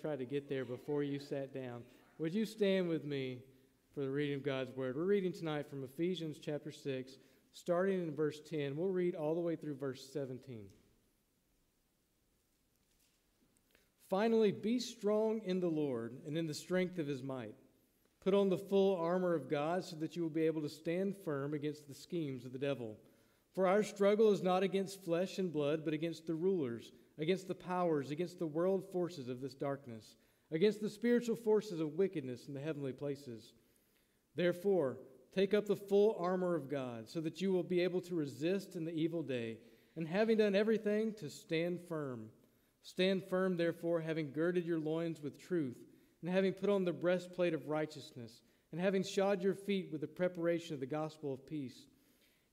try to get there before you sat down. Would you stand with me for the reading of God's Word? We're reading tonight from Ephesians chapter 6, starting in verse 10. We'll read all the way through verse 17. Finally, be strong in the Lord and in the strength of his might. Put on the full armor of God so that you will be able to stand firm against the schemes of the devil. For our struggle is not against flesh and blood, but against the rulers, against the powers, against the world forces of this darkness, against the spiritual forces of wickedness in the heavenly places. Therefore, take up the full armor of God, so that you will be able to resist in the evil day, and having done everything, to stand firm. Stand firm, therefore, having girded your loins with truth, and having put on the breastplate of righteousness, and having shod your feet with the preparation of the gospel of peace.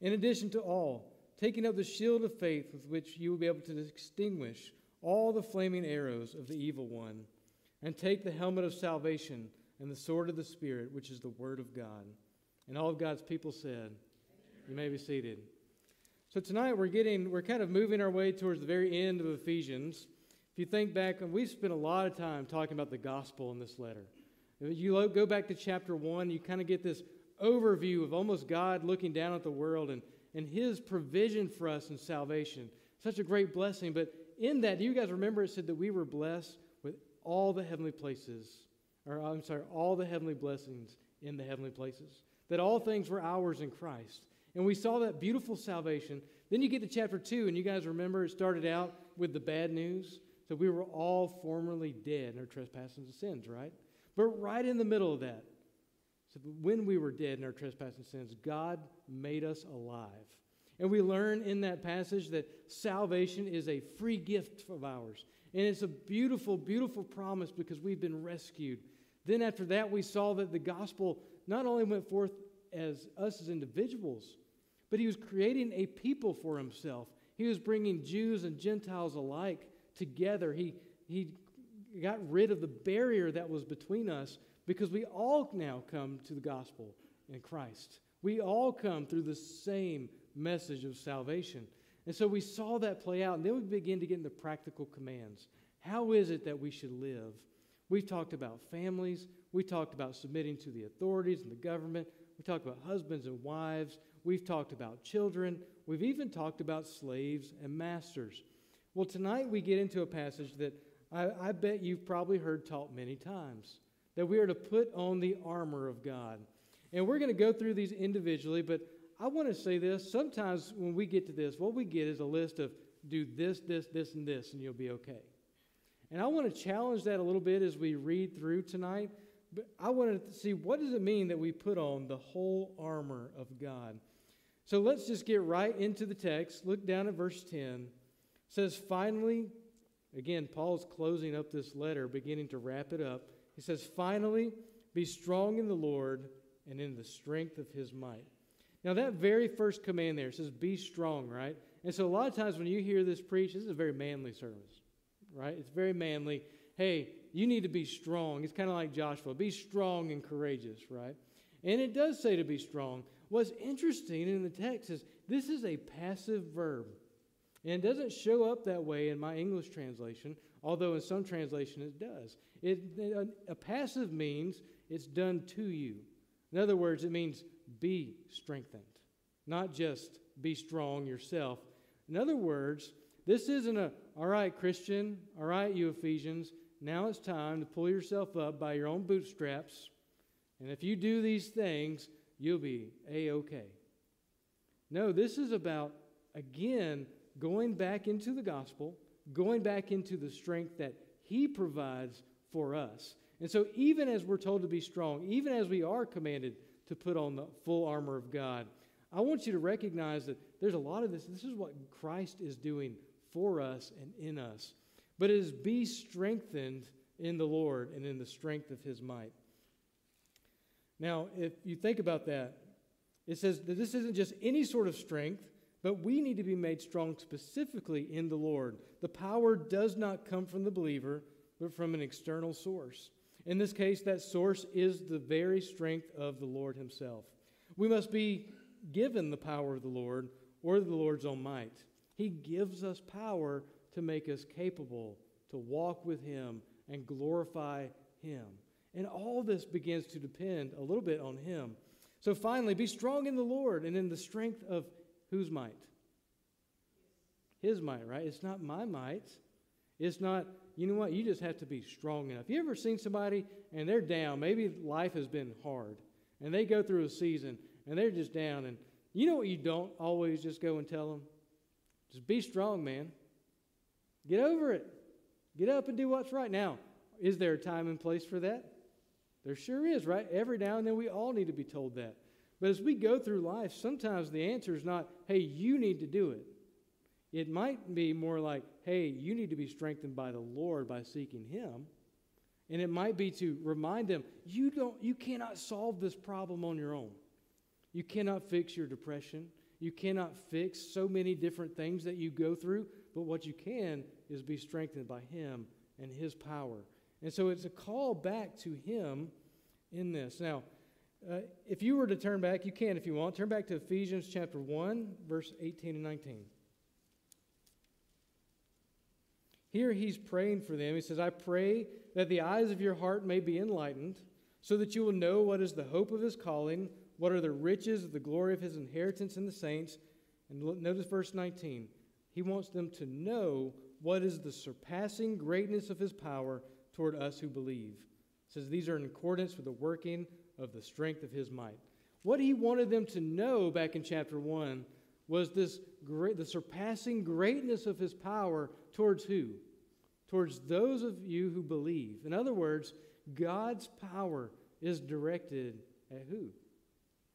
In addition to all, taking up the shield of faith with which you will be able to extinguish all the flaming arrows of the evil one, and take the helmet of salvation and the sword of the Spirit, which is the word of God. And all of God's people said, You may be seated. So tonight we're getting, we're kind of moving our way towards the very end of Ephesians. If you think back, we've spent a lot of time talking about the gospel in this letter. If you go back to chapter one, you kind of get this overview of almost God looking down at the world and, and his provision for us in salvation. Such a great blessing. But in that, do you guys remember it said that we were blessed with all the heavenly places, or I'm sorry, all the heavenly blessings in the heavenly places? That all things were ours in Christ. And we saw that beautiful salvation. Then you get to chapter 2, and you guys remember it started out with the bad news. So we were all formerly dead in our trespasses and sins, right? But right in the middle of that, so when we were dead in our trespasses and sins, God made us alive. And we learn in that passage that salvation is a free gift of ours. And it's a beautiful, beautiful promise because we've been rescued. Then after that, we saw that the gospel not only went forth as us as individuals, but he was creating a people for himself. He was bringing Jews and Gentiles alike together. He, he got rid of the barrier that was between us because we all now come to the gospel in Christ. We all come through the same message of salvation. And so we saw that play out, and then we begin to get into practical commands. How is it that we should live? We've talked about families. We talked about submitting to the authorities and the government. We talked about husbands and wives. We've talked about children. We've even talked about slaves and masters. Well, tonight we get into a passage that I, I bet you've probably heard taught many times that we are to put on the armor of God. And we're going to go through these individually, but I want to say this. Sometimes when we get to this, what we get is a list of do this, this, this, and this, and you'll be okay. And I want to challenge that a little bit as we read through tonight. But I want to see what does it mean that we put on the whole armor of God. So let's just get right into the text. Look down at verse 10. It says, Finally, again, Paul's closing up this letter, beginning to wrap it up. He says, Finally, be strong in the Lord and in the strength of his might. Now, that very first command there says, Be strong, right? And so, a lot of times when you hear this preached, this is a very manly service, right? It's very manly. Hey, you need to be strong. It's kind of like Joshua be strong and courageous, right? And it does say to be strong. What's interesting in the text is this is a passive verb. And it doesn't show up that way in my English translation, although in some translation it does. It, a, a passive means it's done to you. In other words, it means be strengthened, not just be strong yourself. In other words, this isn't a, all right, Christian, all right, you Ephesians, now it's time to pull yourself up by your own bootstraps. And if you do these things, you'll be A OK. No, this is about, again, going back into the gospel, going back into the strength that He provides for us. And so, even as we're told to be strong, even as we are commanded to put on the full armor of God, I want you to recognize that there's a lot of this. This is what Christ is doing for us and in us. But it is be strengthened in the Lord and in the strength of his might. Now, if you think about that, it says that this isn't just any sort of strength, but we need to be made strong specifically in the Lord. The power does not come from the believer, but from an external source. In this case, that source is the very strength of the Lord Himself. We must be given the power of the Lord or the Lord's own might. He gives us power to make us capable to walk with Him and glorify Him. And all this begins to depend a little bit on Him. So finally, be strong in the Lord and in the strength of whose might? His might, right? It's not my might. It's not, you know what? You just have to be strong enough. You ever seen somebody and they're down? Maybe life has been hard and they go through a season and they're just down. And you know what you don't always just go and tell them? Just be strong, man. Get over it. Get up and do what's right. Now, is there a time and place for that? There sure is, right? Every now and then we all need to be told that. But as we go through life, sometimes the answer is not, hey, you need to do it. It might be more like, hey, you need to be strengthened by the Lord by seeking Him. And it might be to remind them, you, don't, you cannot solve this problem on your own. You cannot fix your depression. You cannot fix so many different things that you go through. But what you can is be strengthened by Him and His power. And so it's a call back to Him in this. Now, uh, if you were to turn back, you can if you want. Turn back to Ephesians chapter 1, verse 18 and 19. Here he's praying for them. He says, I pray that the eyes of your heart may be enlightened, so that you will know what is the hope of his calling, what are the riches of the glory of his inheritance in the saints. And notice verse 19. He wants them to know what is the surpassing greatness of his power toward us who believe. It says these are in accordance with the working of the strength of his might. What he wanted them to know back in chapter 1 was this great, the surpassing greatness of his power towards who? Towards those of you who believe. In other words, God's power is directed at who?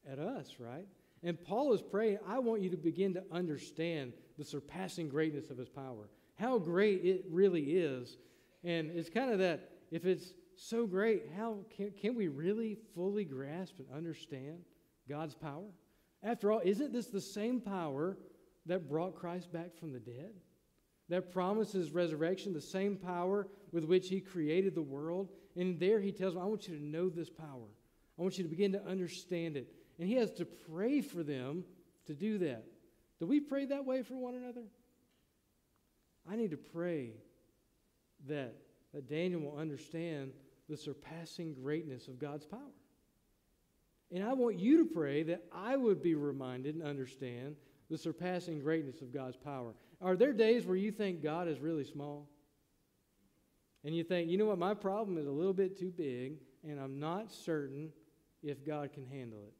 At us, right? And Paul is praying, I want you to begin to understand the surpassing greatness of his power. How great it really is. And it's kind of that, if it's so great, how can, can we really fully grasp and understand God's power? After all, isn't this the same power that brought Christ back from the dead? That promises resurrection, the same power with which he created the world. And there he tells them, I want you to know this power. I want you to begin to understand it. And he has to pray for them to do that. Do we pray that way for one another? I need to pray that, that Daniel will understand the surpassing greatness of God's power. And I want you to pray that I would be reminded and understand the surpassing greatness of God's power. Are there days where you think God is really small? And you think, you know what, my problem is a little bit too big, and I'm not certain if God can handle it.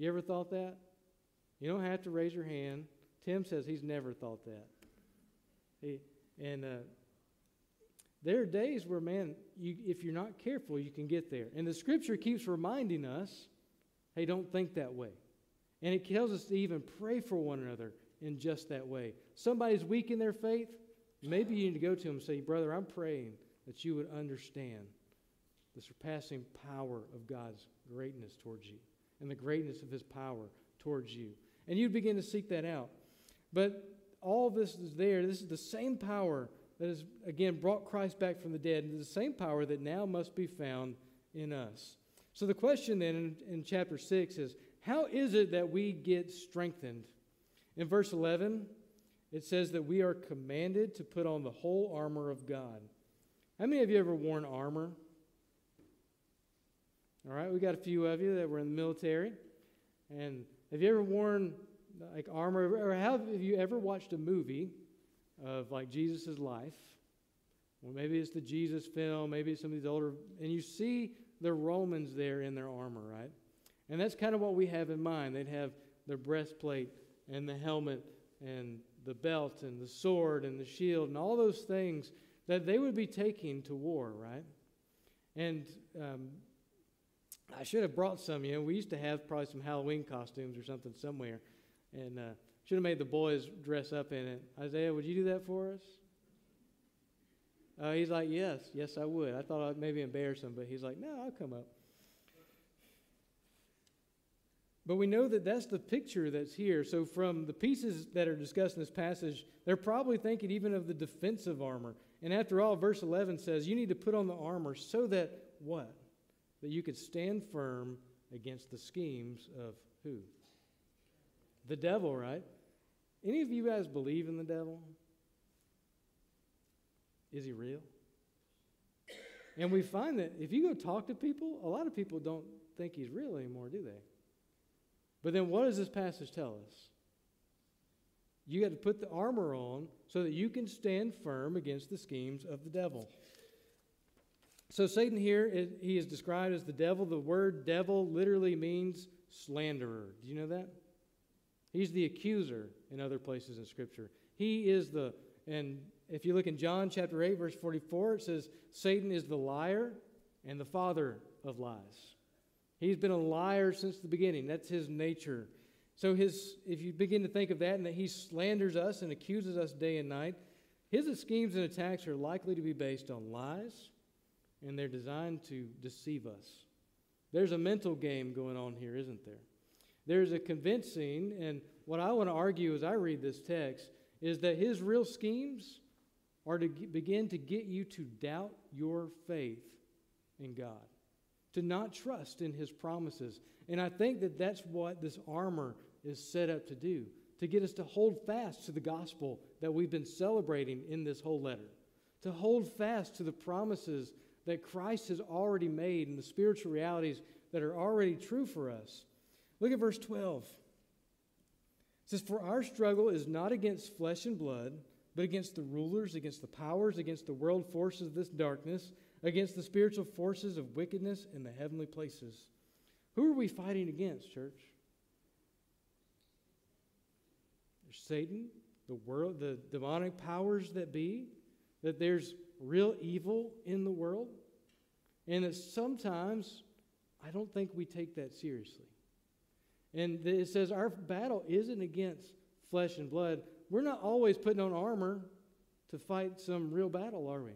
You ever thought that? You don't have to raise your hand. Tim says he's never thought that. He, and uh, there are days where, man, you, if you're not careful, you can get there. And the scripture keeps reminding us hey, don't think that way. And it tells us to even pray for one another in just that way. Somebody's weak in their faith, maybe you need to go to them and say, Brother, I'm praying that you would understand the surpassing power of God's greatness towards you and the greatness of his power towards you. And you'd begin to seek that out. But all this is there. This is the same power that has, again, brought Christ back from the dead, and the same power that now must be found in us. So the question then in, in chapter 6 is how is it that we get strengthened? In verse 11, it says that we are commanded to put on the whole armor of God. How many of you ever worn armor? All right, we got a few of you that were in the military. And have you ever worn like armor? Or have you ever watched a movie of like Jesus' life. Well, maybe it's the Jesus film, maybe it's some of these older, and you see the Romans there in their armor, right? And that's kind of what we have in mind. They'd have their breastplate and the helmet and the belt and the sword and the shield and all those things that they would be taking to war, right? And um, I should have brought some. You know, we used to have probably some Halloween costumes or something somewhere, and uh, should have made the boys dress up in it. Isaiah, would you do that for us? Uh, he's like, Yes, yes, I would. I thought I'd maybe embarrass him, but he's like, No, I'll come up. But we know that that's the picture that's here. So, from the pieces that are discussed in this passage, they're probably thinking even of the defensive armor. And after all, verse 11 says, You need to put on the armor so that what? That you could stand firm against the schemes of who? The devil, right? Any of you guys believe in the devil? Is he real? And we find that if you go talk to people, a lot of people don't think he's real anymore, do they? But then what does this passage tell us? You got to put the armor on so that you can stand firm against the schemes of the devil. So, Satan here, he is described as the devil. The word devil literally means slanderer. Do you know that? He's the accuser in other places in Scripture. He is the, and if you look in John chapter 8, verse 44, it says, Satan is the liar and the father of lies. He's been a liar since the beginning. That's his nature. So his if you begin to think of that and that he slanders us and accuses us day and night, his schemes and attacks are likely to be based on lies and they're designed to deceive us. There's a mental game going on here, isn't there? There's a convincing, and what I want to argue as I read this text is that his real schemes are to begin to get you to doubt your faith in God, to not trust in his promises. And I think that that's what this armor is set up to do, to get us to hold fast to the gospel that we've been celebrating in this whole letter, to hold fast to the promises that Christ has already made and the spiritual realities that are already true for us. Look at verse 12. It says, For our struggle is not against flesh and blood but against the rulers, against the powers, against the world forces of this darkness, against the spiritual forces of wickedness in the heavenly places. Who are we fighting against, church? There's Satan, the world, the demonic powers that be, that there's real evil in the world, and that sometimes I don't think we take that seriously. And it says our battle isn't against flesh and blood, we're not always putting on armor to fight some real battle, are we?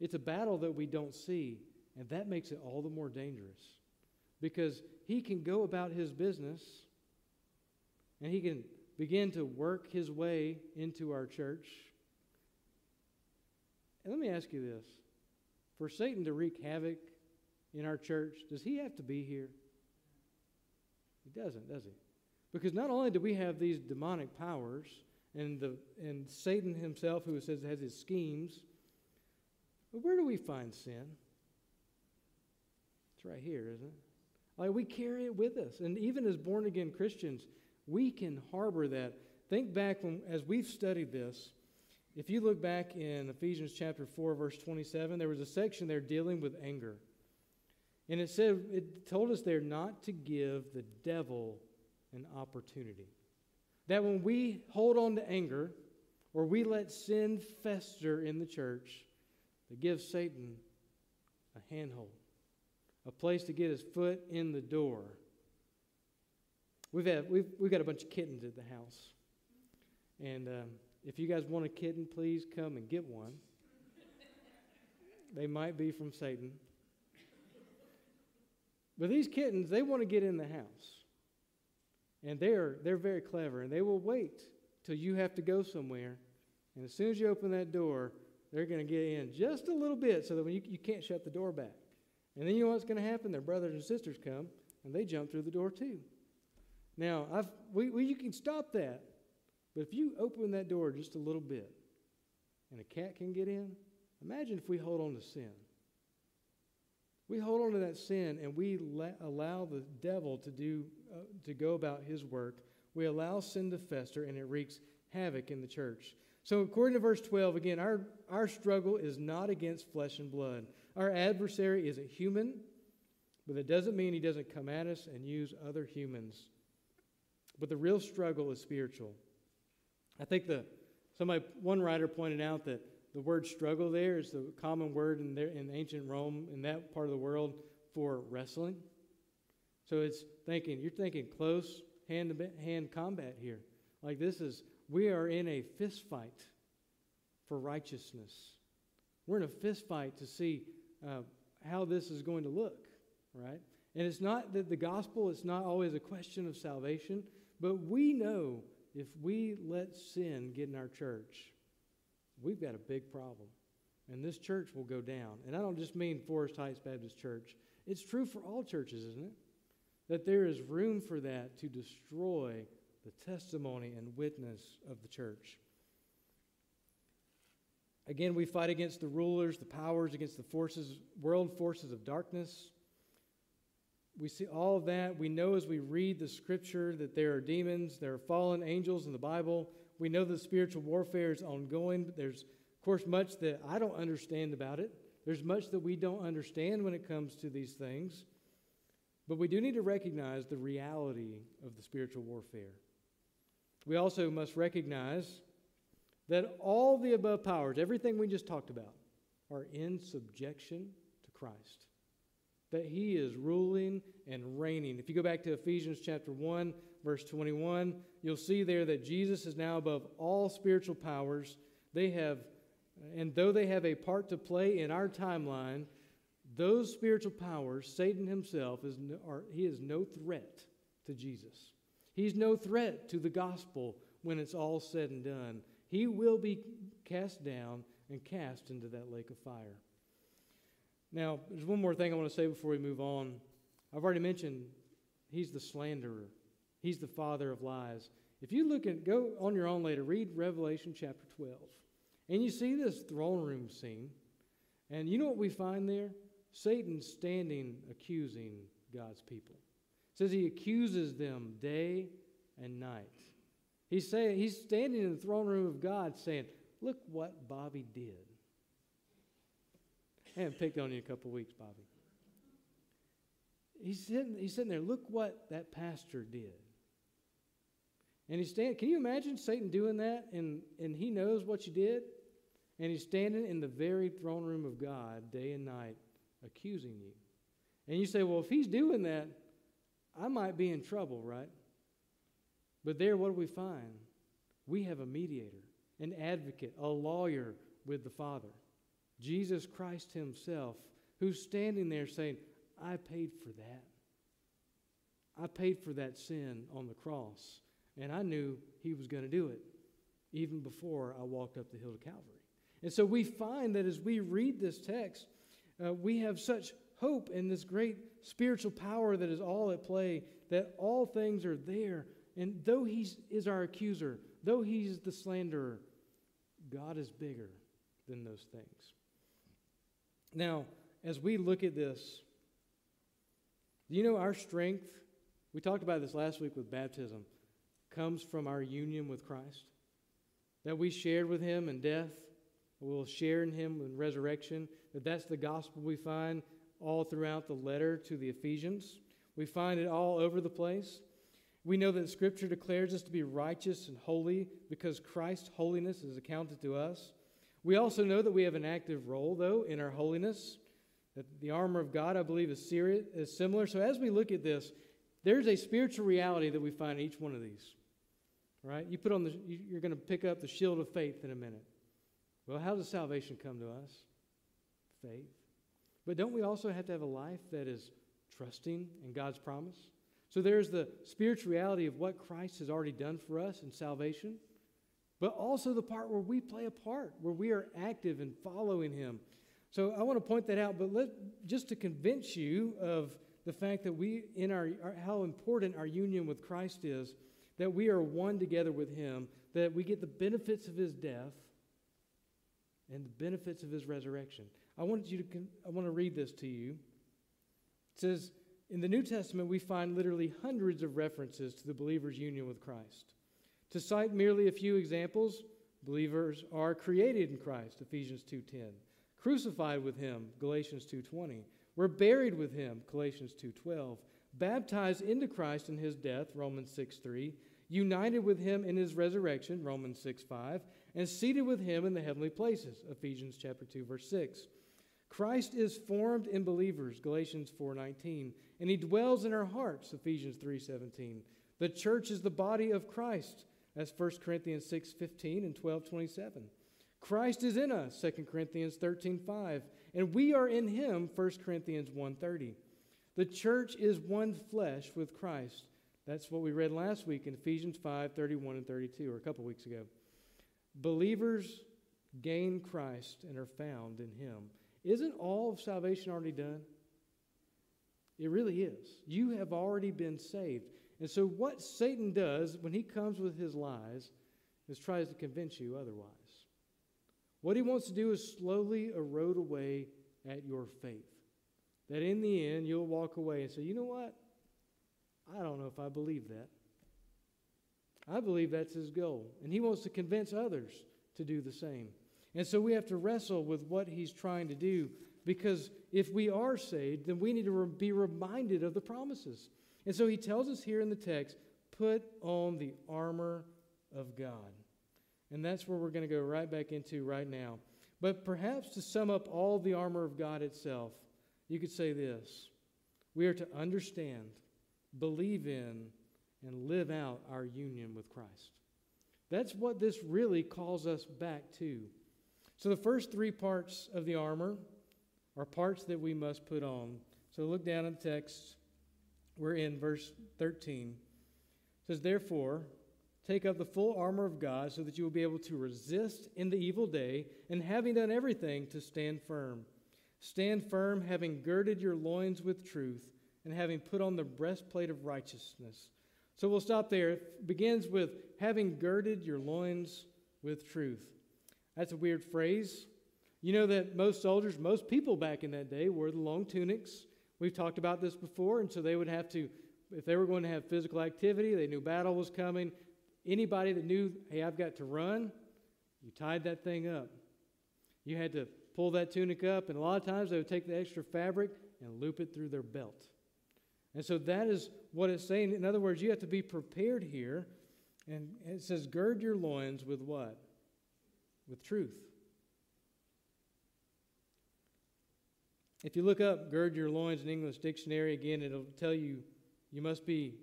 It's a battle that we don't see, and that makes it all the more dangerous because he can go about his business and he can begin to work his way into our church. And let me ask you this for Satan to wreak havoc in our church, does he have to be here? Doesn't, does he? Because not only do we have these demonic powers, and, the, and Satan himself, who says has his schemes. But where do we find sin? It's right here, isn't it? Like we carry it with us. And even as born again Christians, we can harbor that. Think back when, as we've studied this, if you look back in Ephesians chapter 4, verse 27, there was a section there dealing with anger. And it said, it told us there not to give the devil an opportunity. That when we hold on to anger or we let sin fester in the church, that gives Satan a handhold, a place to get his foot in the door. We've, had, we've, we've got a bunch of kittens at the house. And um, if you guys want a kitten, please come and get one. they might be from Satan. But these kittens, they want to get in the house. And they're, they're very clever, and they will wait till you have to go somewhere. And as soon as you open that door, they're going to get in just a little bit so that when you, you can't shut the door back. And then you know what's going to happen? Their brothers and sisters come, and they jump through the door too. Now, I've, we, we, you can stop that, but if you open that door just a little bit and a cat can get in, imagine if we hold on to sin. We hold on to that sin and we let, allow the devil to do uh, to go about his work. We allow sin to fester and it wreaks havoc in the church. So according to verse 12 again our our struggle is not against flesh and blood. Our adversary is a human, but it doesn't mean he doesn't come at us and use other humans. But the real struggle is spiritual. I think the somebody one writer pointed out that the word struggle there is the common word in, there, in ancient Rome, in that part of the world, for wrestling. So it's thinking, you're thinking close hand to hand combat here. Like this is, we are in a fist fight for righteousness. We're in a fist fight to see uh, how this is going to look, right? And it's not that the gospel, it's not always a question of salvation, but we know if we let sin get in our church, we've got a big problem. And this church will go down. And I don't just mean Forest Heights Baptist Church, it's true for all churches, isn't it? That there is room for that to destroy the testimony and witness of the church. Again, we fight against the rulers, the powers, against the forces, world forces of darkness. We see all of that. We know as we read the scripture that there are demons, there are fallen angels in the Bible. We know the spiritual warfare is ongoing, but there's, of course, much that I don't understand about it. There's much that we don't understand when it comes to these things. But we do need to recognize the reality of the spiritual warfare. We also must recognize that all the above powers, everything we just talked about, are in subjection to Christ. That he is ruling and reigning. If you go back to Ephesians chapter 1, verse 21, you'll see there that Jesus is now above all spiritual powers. They have, and though they have a part to play in our timeline, those spiritual powers, Satan himself, is no, are, he is no threat to Jesus. He's no threat to the gospel when it's all said and done. He will be cast down and cast into that lake of fire. Now, there's one more thing I want to say before we move on. I've already mentioned he's the slanderer, he's the father of lies. If you look at, go on your own later, read Revelation chapter 12, and you see this throne room scene, and you know what we find there? Satan standing accusing God's people. It says he accuses them day and night. He's saying he's standing in the throne room of God saying, Look what Bobby did. I haven't picked on you a couple weeks, Bobby. He's sitting, he's sitting there, look what that pastor did. And he's standing, can you imagine Satan doing that? And, and he knows what you did? And he's standing in the very throne room of God day and night accusing you. And you say, well, if he's doing that, I might be in trouble, right? But there, what do we find? We have a mediator, an advocate, a lawyer with the Father, Jesus Christ Himself, who's standing there saying, I paid for that. I paid for that sin on the cross, and I knew He was going to do it even before I walked up the hill to Calvary. And so we find that as we read this text, uh, we have such hope in this great spiritual power that is all at play, that all things are there and though he is our accuser, though he's the slanderer, God is bigger than those things. Now, as we look at this, do you know our strength? We talked about this last week with baptism, comes from our union with Christ. That we shared with him in death, we'll share in him in resurrection. That that's the gospel we find all throughout the letter to the Ephesians. We find it all over the place. We know that Scripture declares us to be righteous and holy because Christ's holiness is accounted to us. We also know that we have an active role, though, in our holiness. That the armor of God, I believe, is, serious, is similar. So as we look at this, there's a spiritual reality that we find in each one of these. Right? You put on the, you're going to pick up the shield of faith in a minute. Well, how does salvation come to us? Faith. But don't we also have to have a life that is trusting in God's promise? So there's the spiritual reality of what Christ has already done for us in salvation, but also the part where we play a part, where we are active in following Him. So I want to point that out, but let, just to convince you of the fact that we, in our, our, how important our union with Christ is, that we are one together with Him, that we get the benefits of His death and the benefits of His resurrection. I want you to, I want to read this to you. It says, in the New Testament, we find literally hundreds of references to the believer's union with Christ. To cite merely a few examples, believers are created in Christ, Ephesians 2:10. Crucified with him, Galatians 2:20. We're buried with him, Galatians 2:12. Baptized into Christ in his death, Romans 6:3. United with him in his resurrection, Romans 6:5, and seated with him in the heavenly places, Ephesians chapter 2 verse 6. Christ is formed in believers, Galatians 4:19, and he dwells in our hearts, Ephesians 3:17. The church is the body of Christ, that's 1 Corinthians 6:15 and 12:27. Christ is in us, 2 Corinthians 13:5, and we are in him, 1 Corinthians 1:30. The church is one flesh with Christ. That's what we read last week in Ephesians 5:31 and 32 or a couple weeks ago. Believers gain Christ and are found in him. Isn't all of salvation already done? It really is. You have already been saved. And so, what Satan does when he comes with his lies is tries to convince you otherwise. What he wants to do is slowly erode away at your faith. That in the end, you'll walk away and say, you know what? I don't know if I believe that. I believe that's his goal. And he wants to convince others to do the same. And so we have to wrestle with what he's trying to do because if we are saved, then we need to re- be reminded of the promises. And so he tells us here in the text put on the armor of God. And that's where we're going to go right back into right now. But perhaps to sum up all the armor of God itself, you could say this We are to understand, believe in, and live out our union with Christ. That's what this really calls us back to. So the first three parts of the armor are parts that we must put on. So look down at the text. We're in verse 13. It says, Therefore, take up the full armor of God so that you will be able to resist in the evil day, and having done everything, to stand firm. Stand firm, having girded your loins with truth, and having put on the breastplate of righteousness. So we'll stop there. It begins with having girded your loins with truth. That's a weird phrase. You know that most soldiers, most people back in that day, wore the long tunics. We've talked about this before, and so they would have to, if they were going to have physical activity, they knew battle was coming. Anybody that knew, hey, I've got to run, you tied that thing up. You had to pull that tunic up, and a lot of times they would take the extra fabric and loop it through their belt. And so that is what it's saying. In other words, you have to be prepared here. And it says, gird your loins with what? With truth. If you look up gird your loins in English dictionary, again, it'll tell you you must be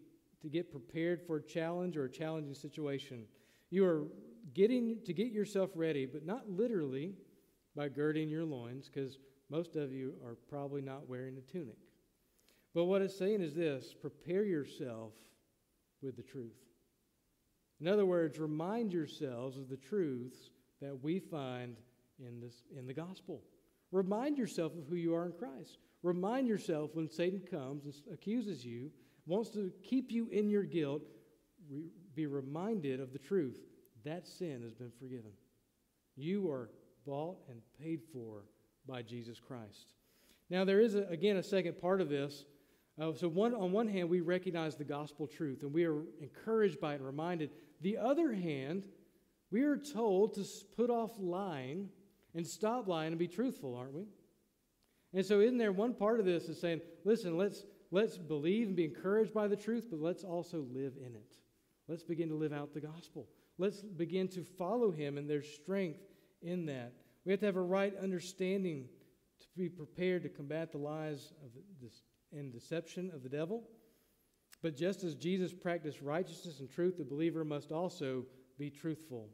to get prepared for a challenge or a challenging situation. You are getting to get yourself ready, but not literally by girding your loins, because most of you are probably not wearing a tunic. But what it's saying is this prepare yourself with the truth. In other words, remind yourselves of the truths that we find in, this, in the gospel. Remind yourself of who you are in Christ. Remind yourself when Satan comes and accuses you, wants to keep you in your guilt, re- be reminded of the truth. That sin has been forgiven. You are bought and paid for by Jesus Christ. Now, there is, a, again, a second part of this uh, so, one, on one hand, we recognize the gospel truth and we are encouraged by it and reminded. The other hand, we are told to put off lying and stop lying and be truthful, aren't we? And so, isn't there one part of this is saying, listen, let's, let's believe and be encouraged by the truth, but let's also live in it. Let's begin to live out the gospel. Let's begin to follow him, and there's strength in that. We have to have a right understanding to be prepared to combat the lies of this and deception of the devil. But just as Jesus practiced righteousness and truth, the believer must also be truthful.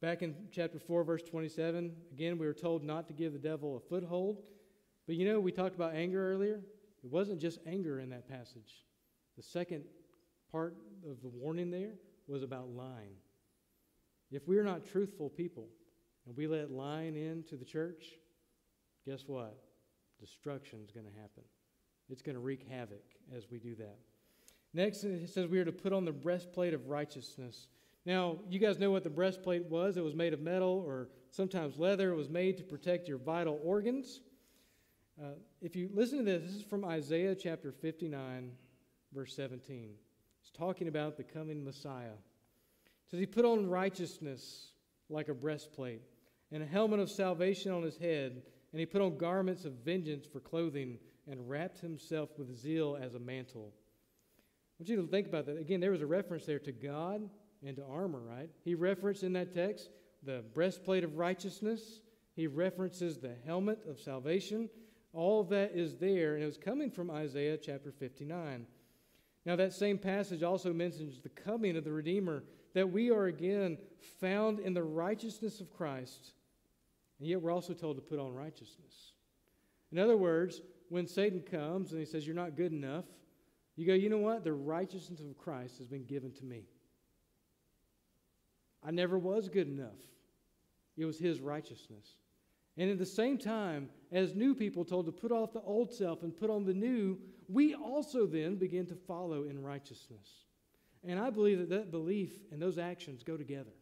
Back in chapter 4, verse 27, again, we were told not to give the devil a foothold. But you know, we talked about anger earlier. It wasn't just anger in that passage. The second part of the warning there was about lying. If we are not truthful people and we let lying into the church, guess what? Destruction is going to happen. It's going to wreak havoc as we do that. Next, it says we are to put on the breastplate of righteousness. Now, you guys know what the breastplate was. It was made of metal or sometimes leather. It was made to protect your vital organs. Uh, if you listen to this, this is from Isaiah chapter 59, verse 17. It's talking about the coming Messiah. It says, He put on righteousness like a breastplate, and a helmet of salvation on his head, and he put on garments of vengeance for clothing and wrapped himself with zeal as a mantle. I want you to think about that. Again, there was a reference there to God and to armor, right? He referenced in that text the breastplate of righteousness, he references the helmet of salvation. All of that is there, and it was coming from Isaiah chapter 59. Now, that same passage also mentions the coming of the Redeemer, that we are again found in the righteousness of Christ, and yet we're also told to put on righteousness. In other words, when Satan comes and he says, You're not good enough, you go, You know what? The righteousness of Christ has been given to me. I never was good enough. It was his righteousness. And at the same time, as new people told to put off the old self and put on the new, we also then begin to follow in righteousness. And I believe that that belief and those actions go together.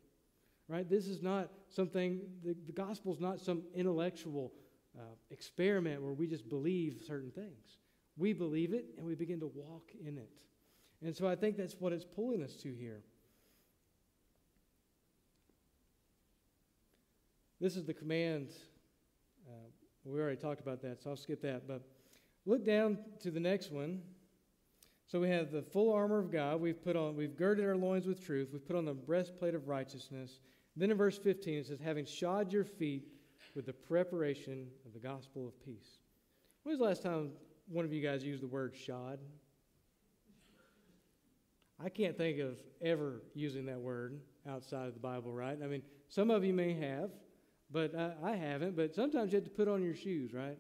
Right? This is not something, the, the gospel is not some intellectual uh, experiment where we just believe certain things. We believe it and we begin to walk in it. And so I think that's what it's pulling us to here. This is the command. Uh, we already talked about that, so I'll skip that. But look down to the next one. So we have the full armor of God. We've put on, we've girded our loins with truth. We've put on the breastplate of righteousness. Then in verse 15 it says, having shod your feet with the preparation of the gospel of peace. When was the last time one of you guys used the word shod? I can't think of ever using that word outside of the Bible, right? I mean, some of you may have, but I, I haven't. But sometimes you have to put on your shoes, right?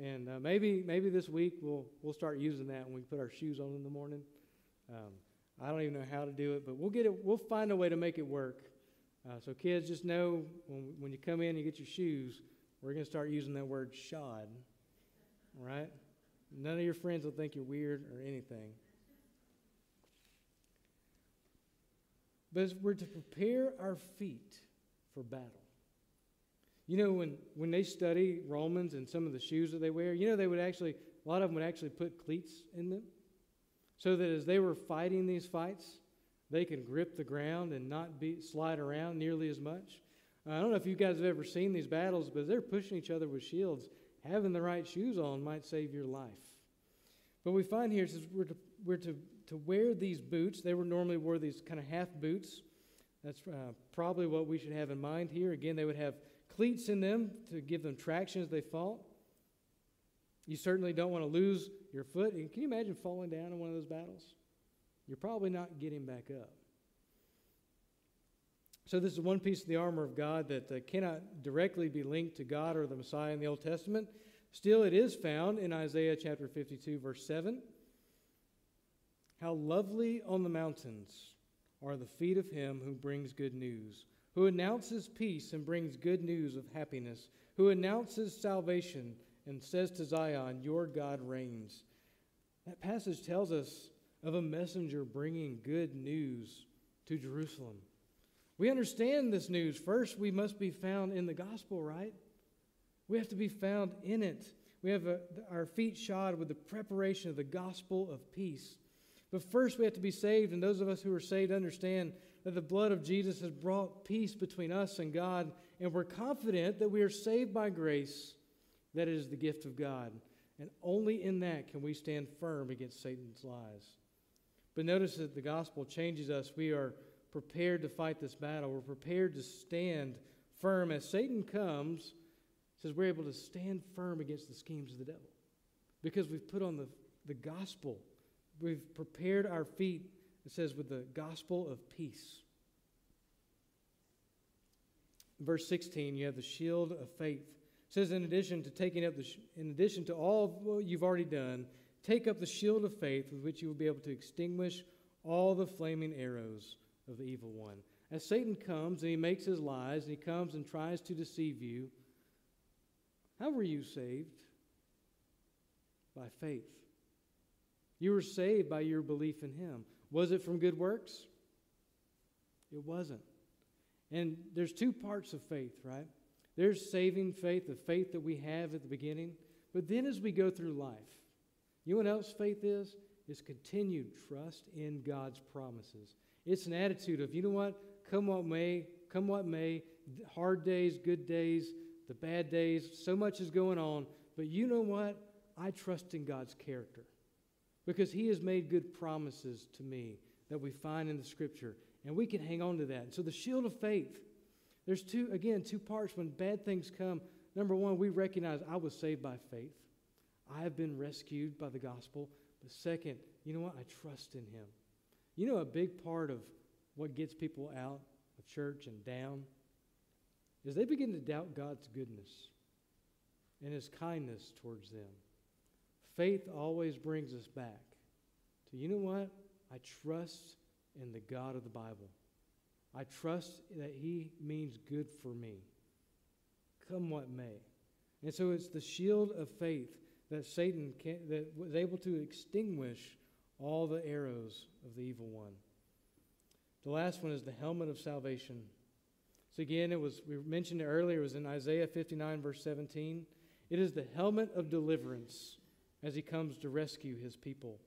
And uh, maybe maybe this week we'll we'll start using that when we put our shoes on in the morning. Um, I don't even know how to do it, but we'll get it. We'll find a way to make it work. Uh, so kids, just know when when you come in and you get your shoes, we're going to start using that word shod. All right? None of your friends will think you're weird or anything. But we're to prepare our feet for battle. You know, when, when they study Romans and some of the shoes that they wear, you know, they would actually, a lot of them would actually put cleats in them so that as they were fighting these fights, they can grip the ground and not be, slide around nearly as much. Uh, I don't know if you guys have ever seen these battles, but they're pushing each other with shields. Having the right shoes on might save your life. But we find here, says we're to, we're to, to wear these boots. They were normally wore these kind of half boots. That's uh, probably what we should have in mind here. Again, they would have cleats in them to give them traction as they fall. You certainly don't want to lose your foot. Can you imagine falling down in one of those battles? You're probably not getting back up. So, this is one piece of the armor of God that uh, cannot directly be linked to God or the Messiah in the Old Testament. Still, it is found in Isaiah chapter 52, verse 7. How lovely on the mountains are the feet of him who brings good news, who announces peace and brings good news of happiness, who announces salvation and says to Zion, Your God reigns. That passage tells us of a messenger bringing good news to Jerusalem. We understand this news. First, we must be found in the gospel, right? We have to be found in it. We have uh, a, our feet shod with the preparation of the gospel of peace. But first, we have to be saved, and those of us who are saved understand that the blood of Jesus has brought peace between us and God, and we're confident that we are saved by grace, that it is the gift of God. And only in that can we stand firm against Satan's lies. But notice that the gospel changes us. We are prepared to fight this battle, we're prepared to stand firm. As Satan comes, says we're able to stand firm against the schemes of the devil because we've put on the, the gospel. We've prepared our feet it says, with the gospel of peace. Verse 16, you have the shield of faith. It says, in addition to taking up the, sh- in addition to all you've already done, take up the shield of faith with which you will be able to extinguish all the flaming arrows of the evil one. As Satan comes and he makes his lies, and he comes and tries to deceive you, how were you saved? By faith. You were saved by your belief in him. Was it from good works? It wasn't. And there's two parts of faith, right? There's saving faith, the faith that we have at the beginning. But then as we go through life, you know what else faith is? It's continued trust in God's promises. It's an attitude of, you know what? Come what may, come what may, hard days, good days, the bad days, so much is going on. But you know what? I trust in God's character because he has made good promises to me that we find in the scripture and we can hang on to that. So the shield of faith there's two again two parts. When bad things come number one we recognize i was saved by faith. I have been rescued by the gospel. But second you know what? I trust in him. You know a big part of what gets people out of church and down is they begin to doubt god's goodness and his kindness towards them faith always brings us back to, you know what? I trust in the God of the Bible. I trust that He means good for me, come what may. And so it's the shield of faith that Satan can, that was able to extinguish all the arrows of the evil one. The last one is the helmet of salvation. So again, it was we mentioned it earlier, it was in Isaiah 59, verse 17. It is the helmet of deliverance as he comes to rescue his people.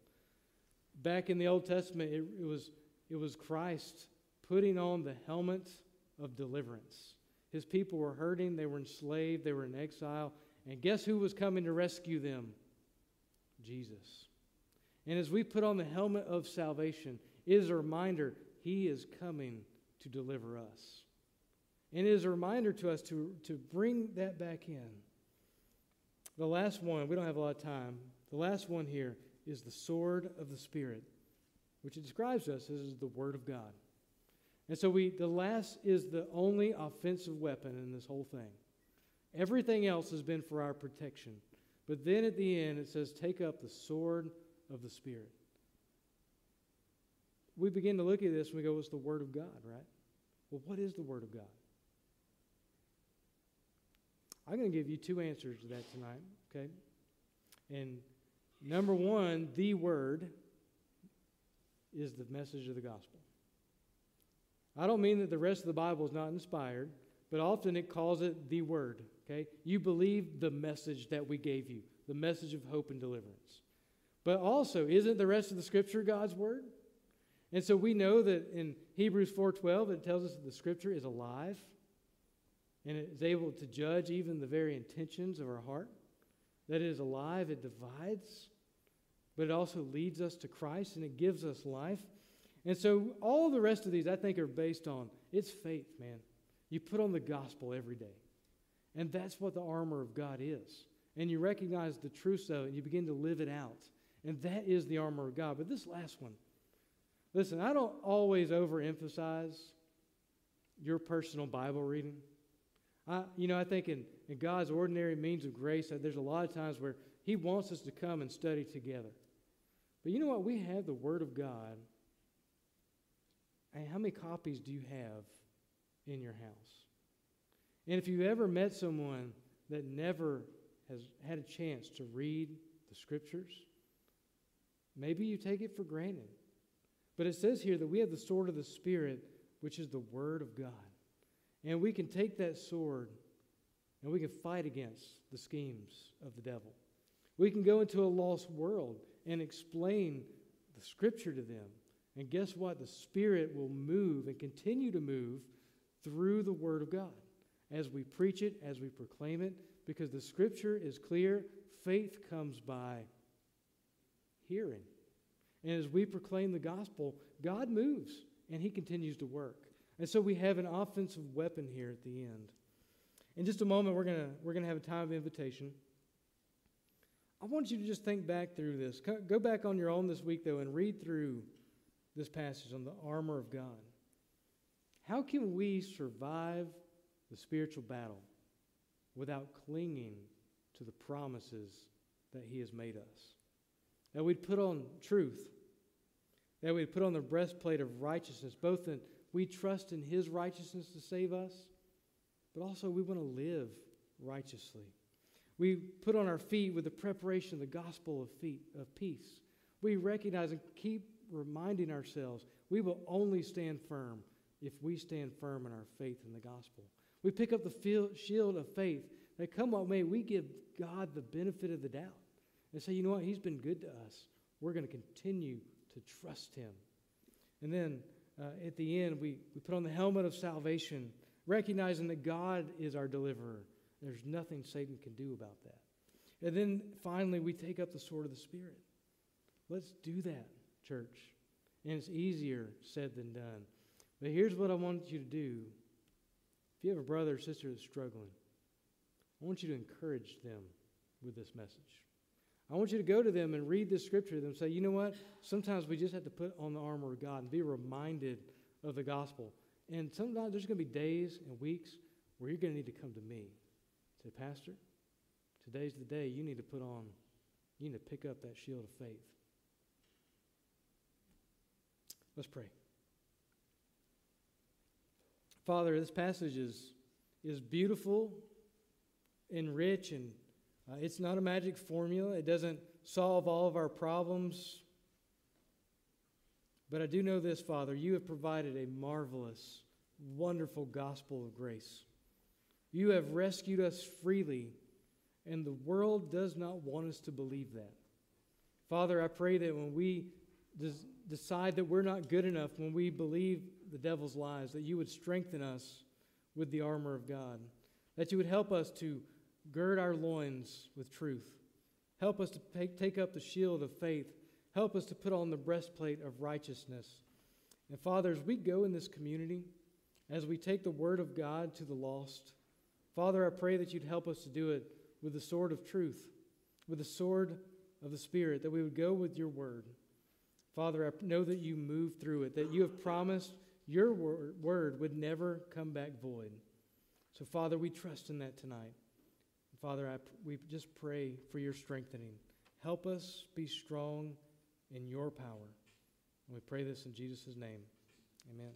Back in the Old Testament, it, it was, it was Christ putting on the helmet of deliverance. His people were hurting, they were enslaved, they were in exile. And guess who was coming to rescue them? Jesus. And as we put on the helmet of salvation, it is a reminder he is coming to deliver us. And it is a reminder to us to, to bring that back in. The last one, we don't have a lot of time. The last one here is the sword of the Spirit, which it describes us as the Word of God. And so we the last is the only offensive weapon in this whole thing. Everything else has been for our protection. But then at the end it says, take up the sword of the Spirit. We begin to look at this and we go, it's the Word of God, right? Well, what is the Word of God? I'm going to give you two answers to that tonight, okay? And number one, the Word is the message of the gospel. I don't mean that the rest of the Bible is not inspired, but often it calls it the Word, okay? You believe the message that we gave you, the message of hope and deliverance. But also, isn't the rest of the Scripture God's Word? And so we know that in Hebrews 4:12 it tells us that the scripture is alive and it is able to judge even the very intentions of our heart. That it is alive, it divides, but it also leads us to Christ and it gives us life. And so all the rest of these I think are based on it's faith, man. You put on the gospel every day. And that's what the armor of God is. And you recognize the truth of it and you begin to live it out. And that is the armor of God. But this last one, listen, I don't always overemphasize your personal Bible reading. I, you know, I think in, in God's ordinary means of grace, uh, there's a lot of times where He wants us to come and study together. But you know what? We have the Word of God. And how many copies do you have in your house? And if you've ever met someone that never has had a chance to read the Scriptures, maybe you take it for granted. But it says here that we have the sword of the Spirit, which is the Word of God. And we can take that sword and we can fight against the schemes of the devil. We can go into a lost world and explain the scripture to them. And guess what? The Spirit will move and continue to move through the Word of God as we preach it, as we proclaim it, because the scripture is clear. Faith comes by hearing. And as we proclaim the gospel, God moves and He continues to work. And so we have an offensive weapon here at the end. In just a moment, we're going we're to have a time of invitation. I want you to just think back through this. Go back on your own this week, though, and read through this passage on the armor of God. How can we survive the spiritual battle without clinging to the promises that He has made us? That we'd put on truth, that we'd put on the breastplate of righteousness, both in we trust in His righteousness to save us, but also we want to live righteously. We put on our feet with the preparation of the gospel of, feet, of peace. We recognize and keep reminding ourselves we will only stand firm if we stand firm in our faith in the gospel. We pick up the shield of faith that come what may, we give God the benefit of the doubt and say, you know what, He's been good to us. We're going to continue to trust Him. And then uh, at the end, we, we put on the helmet of salvation, recognizing that God is our deliverer. There's nothing Satan can do about that. And then finally, we take up the sword of the Spirit. Let's do that, church. And it's easier said than done. But here's what I want you to do. If you have a brother or sister that's struggling, I want you to encourage them with this message. I want you to go to them and read this scripture to them say, you know what? Sometimes we just have to put on the armor of God and be reminded of the gospel. And sometimes there's going to be days and weeks where you're going to need to come to me. Say, Pastor, today's the day you need to put on, you need to pick up that shield of faith. Let's pray. Father, this passage is, is beautiful and rich and uh, it's not a magic formula, it doesn't solve all of our problems. But I do know this, Father, you have provided a marvelous wonderful gospel of grace. You have rescued us freely, and the world does not want us to believe that. Father, I pray that when we des- decide that we're not good enough, when we believe the devil's lies, that you would strengthen us with the armor of God, that you would help us to gird our loins with truth, help us to take, up the shield of faith, help us to put on the breastplate of righteousness. And Father, as we go in this community, as we take the word of God to the lost, Father, I pray that you'd help us to do it with the sword of truth, with the sword of the Spirit, that we would go with your word. Father, I know that you move through it, that you have promised your word would never come back void. So, Father, we trust in that tonight. Father, I, we just pray for your strengthening. Help us be strong in your power. And we pray this in Jesus' name. Amen.